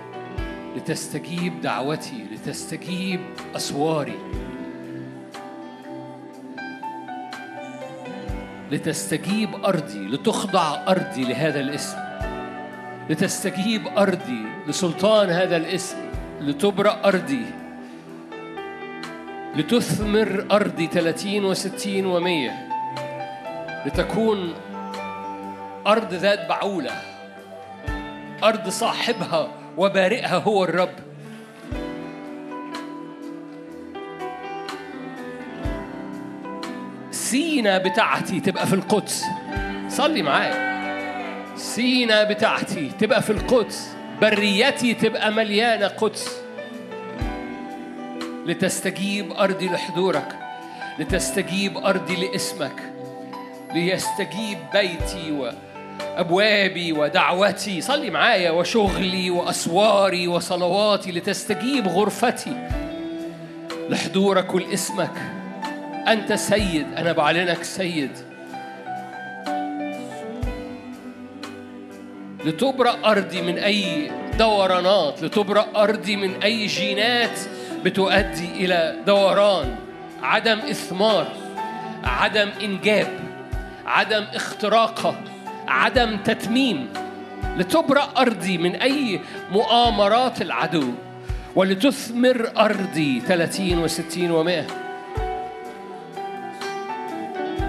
لتستجيب دعوتي لتستجيب أسواري. لتستجيب أرضي لتخضع أرضي لهذا الاسم. لتستجيب أرضي لسلطان هذا الاسم. لتبرأ أرضي. لتثمر أرضي ثلاثين وستين ومية. لتكون أرض ذات بعولة. أرض صاحبها. وبارئها هو الرب. سينا بتاعتي تبقى في القدس. صلي معايا. سينا بتاعتي تبقى في القدس. بريتي تبقى مليانة قدس. لتستجيب أرضي لحضورك. لتستجيب أرضي لاسمك. ليستجيب بيتي وأبوابي ودعوتي. صلي معايا وشغلي وأسواري وصلواتي لتستجيب غرفتي. لحضورك ولاسمك أنت سيد. أنا بعلنك سيد. لتبرأ أرضي من أي دورانات. لتبرأ أرضي من أي جينات بتؤدي إلى دوران. عدم إثمار. عدم إنجاب. عدم اختراقة عدم تتميم لتبرأ أرضي من أي مؤامرات العدو ولتثمر أرضي ثلاثين وستين ومائة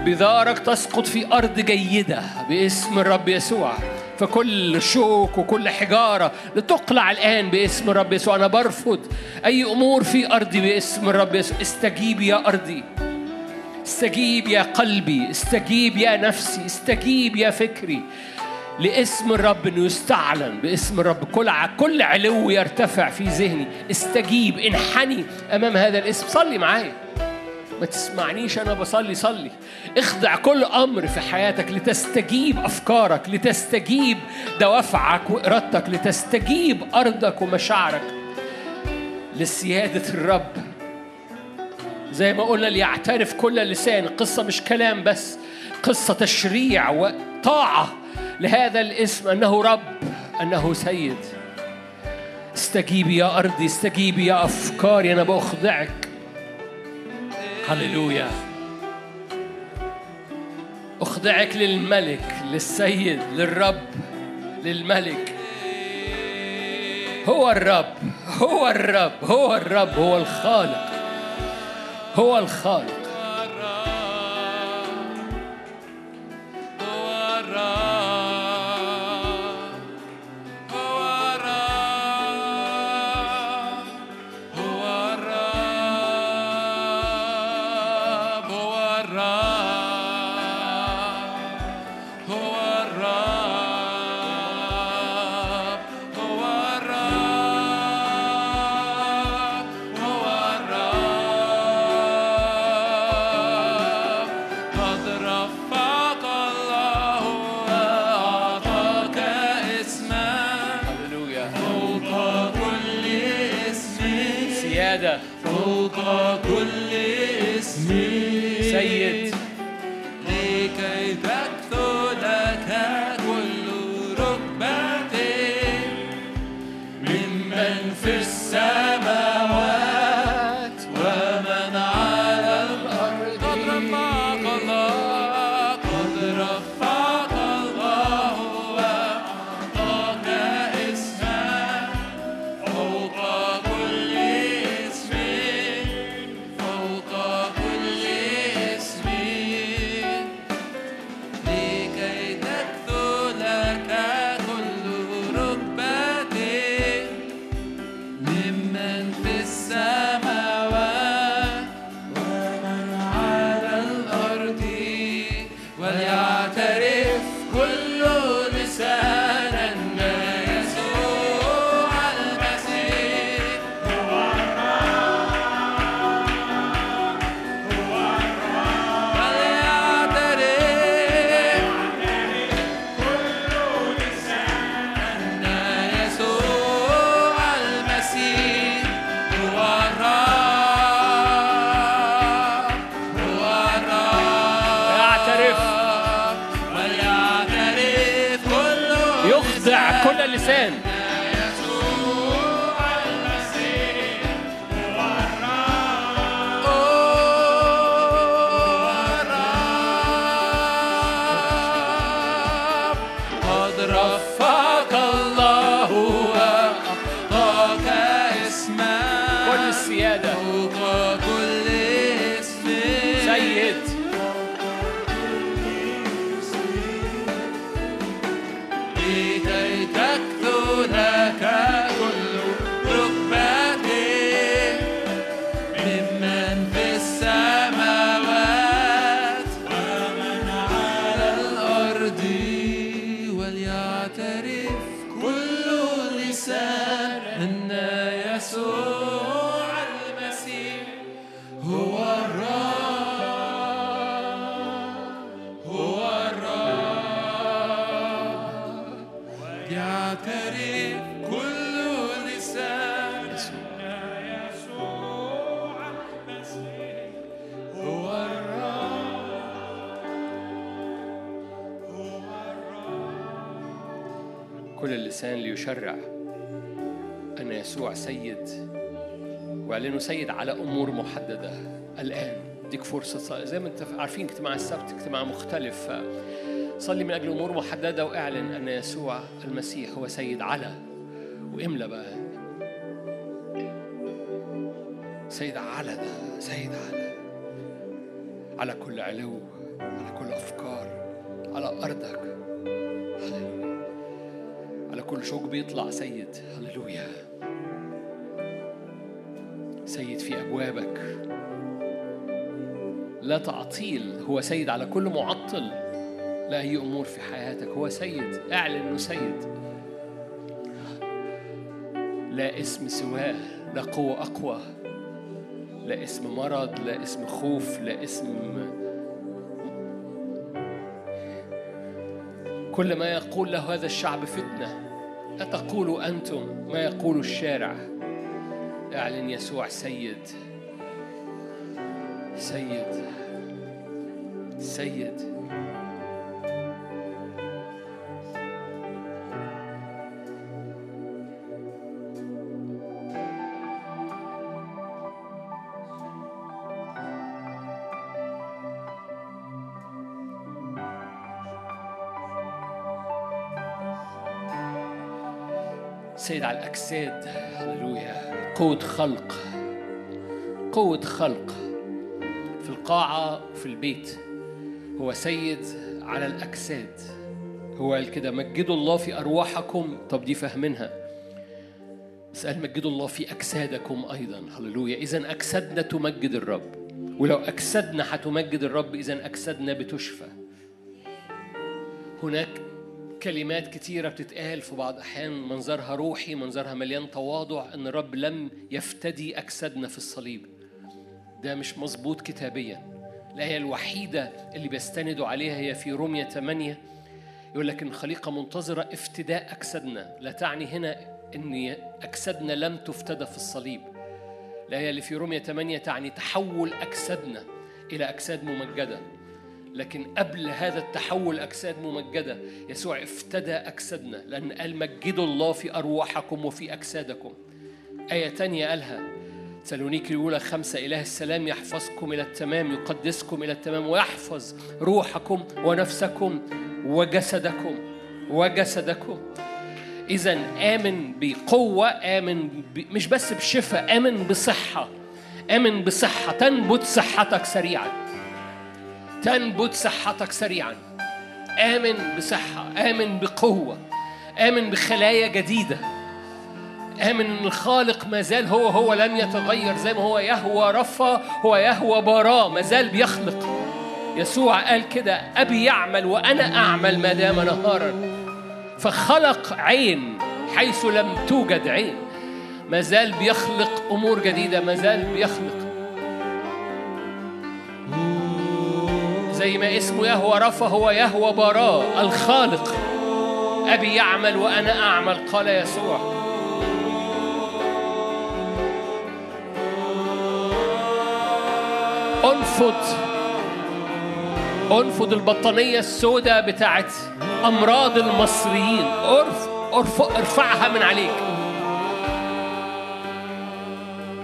بذارك تسقط في أرض جيدة باسم الرب يسوع. فكل شوك وكل حجارة لتقلع الآن باسم الرب يسوع. أنا برفض أي أمور في أرضي باسم الرب يسوع. استجيب يا أرضي. استجيب يا قلبي استجيب يا نفسي استجيب يا فكري. لاسم الرب إنه يستعلن باسم الرب كل كل علو يرتفع في ذهني. استجيب انحني أمام هذا الاسم. صلي معايا. ما تسمعنيش أنا بصلي صلي. اخضع كل أمر في حياتك لتستجيب أفكارك لتستجيب دوافعك وإرادتك لتستجيب أرضك ومشاعرك. لسيادة الرب. زي ما قلنا ليعترف كل لسان. قصة مش كلام بس قصة تشريع وطاعة لهذا الاسم. أنه رب أنه سيد. استجيبي يا أرضي استجيبي يا أفكاري أنا بأخضعك هللويا. أخضعك للملك للسيد للرب للملك. هو الرب هو الرب هو الرب هو الخالق. هو الخالق.
Well, yeah.
سيد
على
أمور محددة. الآن ديك فرصة صلاة. زي ما انت عارفين اجتماع السبت اجتماع مختلف. صلي من أجل أمور محددة وأعلن أن يسوع المسيح هو سيد على واملى بقى. سيد على ده سيد على. على كل علو على كل أفكار على هللويا على كل شوك بيطلع سيد. هللويا. لا تعطيل هو سيد على كل معطل. لأي أمور في حياتك هو سيد. أعلن إنه سيد. لا اسم سواه لا قوة أقوى. لا اسم مرض لا اسم خوف لا اسم كل ما يقول له هذا الشعب فتنة. لا تقولوا أنتم ما يقول الشارع؟ أعلن يسوع سيد. سيد. سيد. سيد على الأجساد. هللويا. قوة خلق. قوة خلق. القاعة وفي البيت. هو سيد على الأجساد. هو قال كده مجدوا الله في أرواحكم. طب دي فاهمينها بس قال مجدوا الله في أجسادكم أيضا. هللويا. إذا أجسادنا تمجد الرب. ولو أجسادنا هتمجد الرب إذا أجسادنا بتشفى. هناك كلمات كتيرة بتتقال في بعض أحيان. منظرها روحي منظرها مليان تواضع. إن الرب لم يفتدي أجسادنا في الصليب. ده مش مظبوط كتابيا. الآية الوحيدة اللي بيستندوا عليها هي في رومية 8 يقول لك إن خليقة منتظرة افتداء أجسادنا لا تعني هنا إن أجسادنا لم تفتدى في الصليب. الآية اللي في رومية 8 تعني تحول أجسادنا إلى أجساد ممجدة. لكن قبل هذا التحول أجساد ممجدة يسوع افتدى أجسادنا لأن قال مجدوا الله في أرواحكم وفي أجسادكم. آية تانية قالها سالونيكي الأولى خمسة إله السلام يحفظكم إلى التمام يقدسكم إلى التمام ويحفظ روحكم ونفسكم وجسدكم وجسدكم. إذا آمن بقوة آمن ب... مش بس بشفاء آمن بصحة آمن بصحة تنبت صحتك سريعا تنبت صحتك سريعا. آمن بصحة آمن بقوة آمن بخلايا جديدة. آمن إن الخالق ما زال هو هو لم يتغير زي ما هو يهوى رفا هو يهوى براه ما زال بيخلق. يسوع قال كده أبي يعمل وأنا أعمل ما دام نهارا. فخلق عين حيث لم توجد عين. ما زال بيخلق أمور جديدة ما زال بيخلق. زي ما اسمه يهوى رفا هو يهوى براه الخالق. أبي يعمل وأنا أعمل قال يسوع. انفض انفض البطانية السوداء بتاعت أمراض المصريين. ارف ارف ارفعها من عليك.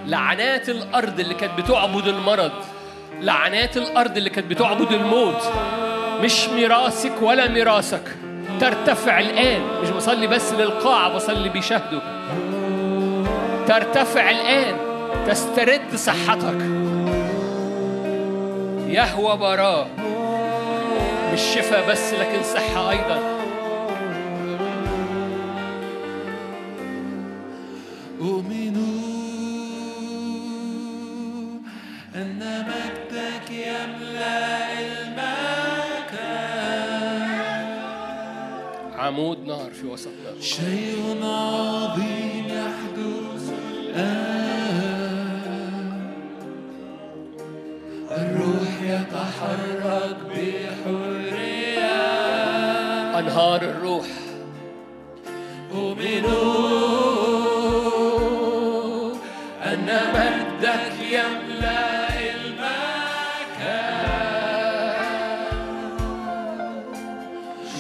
لعنات الأرض اللي كانت بتعبد المرض لعنات الأرض اللي كانت بتعبد الموت. مش ميراثك ولا ميراثك. ترتفع الآن. مش بصلي بس للقاعة بصلي بيشاهدوا ترتفع الآن. تسترد صحتك. يهوى براه مش شفاء بس لكن صحة أيضا.
أؤمن أن مجدك يملأ المكان
عمود نار في وسطنا.
شيء عظيم يحدث. الآن يتحرك بحرية.
أنهار الروح.
أؤمن أن مجدك يملأ المكان.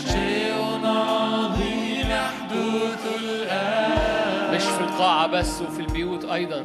شيء عظيم يحدث الآن.
مش في القاعة بس وفي البيوت أيضا.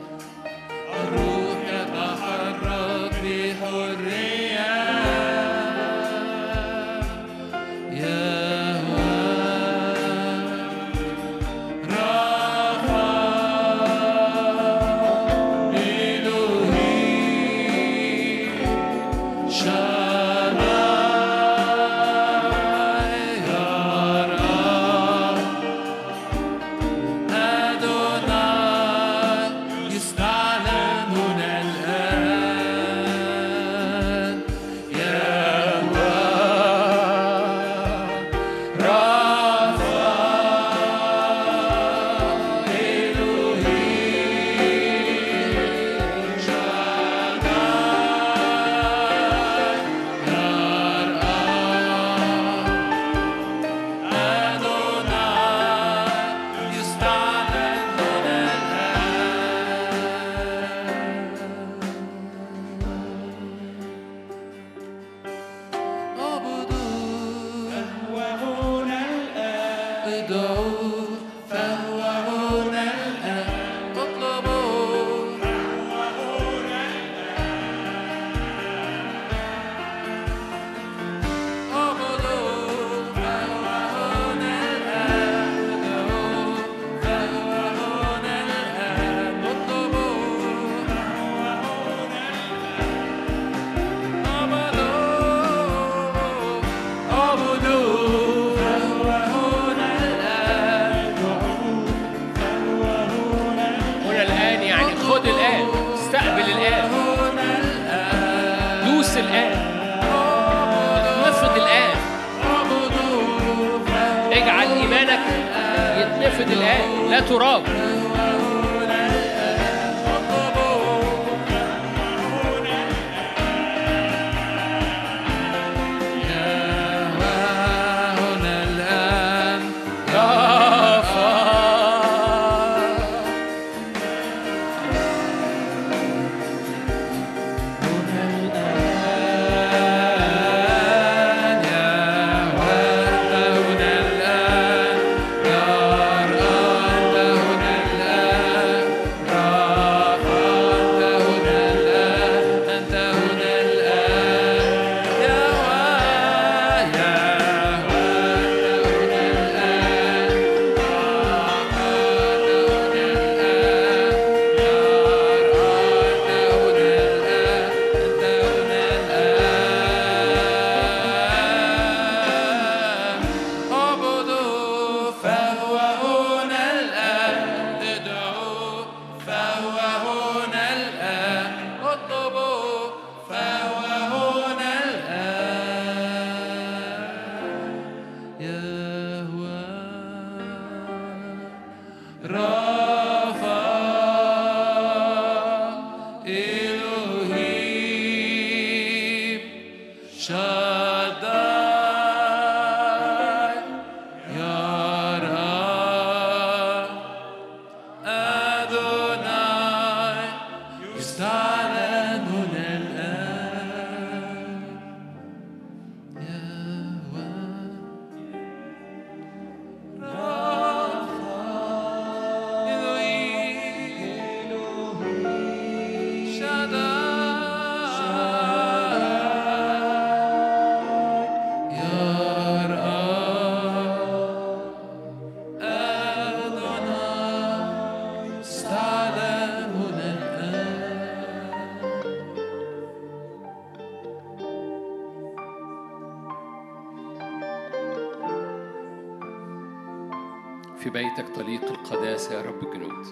بيتك طليق القداسة يا رب الجنود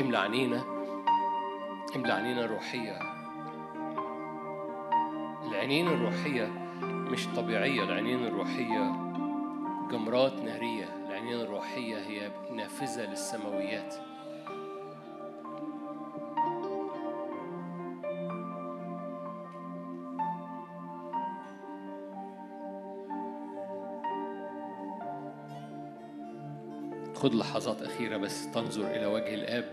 املى عينينا املى عينينا الروحية. العينين الروحية مش طبيعية العينين الروحية جمرات نارية. العينين الروحية هي نافذة للسماويات. خد لحظات أخيرة بس تنظر إلى وجه الآب.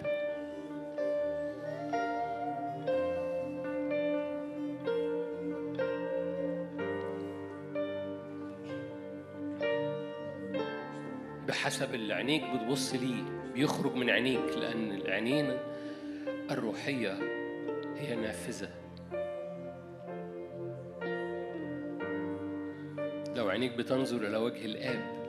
بحسب اللي عينيك بتبص ليه بيخرج من عينيك لأن العينين الروحية هي نافذة. لو عينيك بتنظر إلى وجه الآب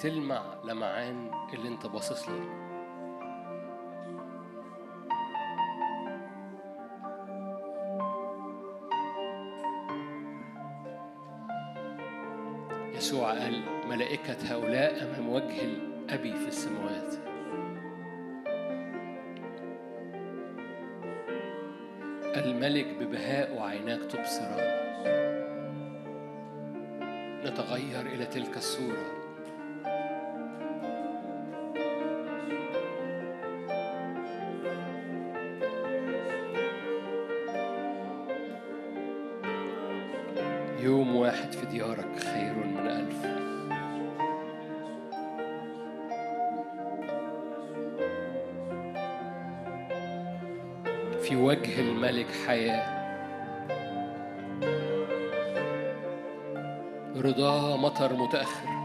بتلمع لمعان اللي انت باصص له. يسوع قال ملائكة هؤلاء أمام وجه الأبي في السماوات. الملك ببهاء وعيناك تبصران نتغير إلى تلك الصورة. ملك حياة. رضاه مطر متأخر.